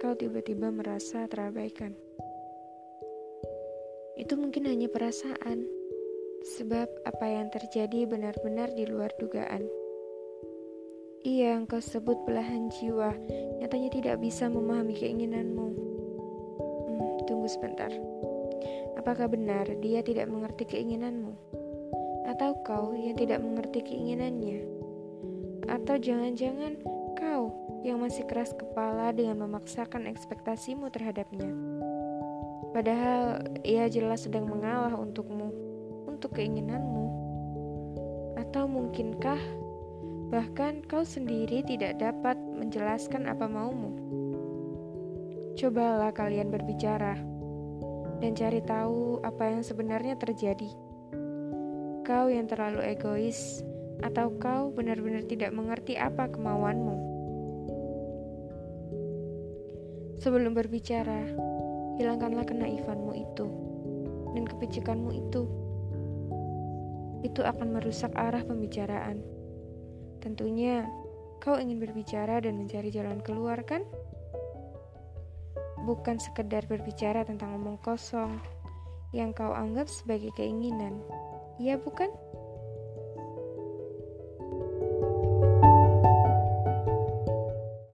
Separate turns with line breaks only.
kau tiba-tiba merasa terabaikan? Itu mungkin hanya perasaan, sebab apa yang terjadi benar-benar di luar dugaan. Ia yang kau sebut belahan jiwa, nyatanya tidak bisa memahami keinginanmu. Hmm, tunggu sebentar. Apakah benar dia tidak mengerti keinginanmu? Atau kau yang tidak mengerti keinginannya? Atau jangan-jangan yang masih keras kepala dengan memaksakan ekspektasimu terhadapnya? Padahal ia jelas sedang mengalah untukmu, untuk keinginanmu. Atau mungkinkah bahkan kau sendiri tidak dapat menjelaskan apa maumu? Cobalah kalian berbicara dan cari tahu apa yang sebenarnya terjadi. Kau yang terlalu egois, atau kau benar-benar tidak mengerti apa kemauanmu? Sebelum berbicara, hilangkanlah kenaifanmu itu dan kepicikanmu itu. Itu akan merusak arah pembicaraan. Tentunya kau ingin berbicara dan mencari jalan keluar kan? Bukan sekedar berbicara tentang omong kosong yang kau anggap sebagai keinginan. Iya bukan?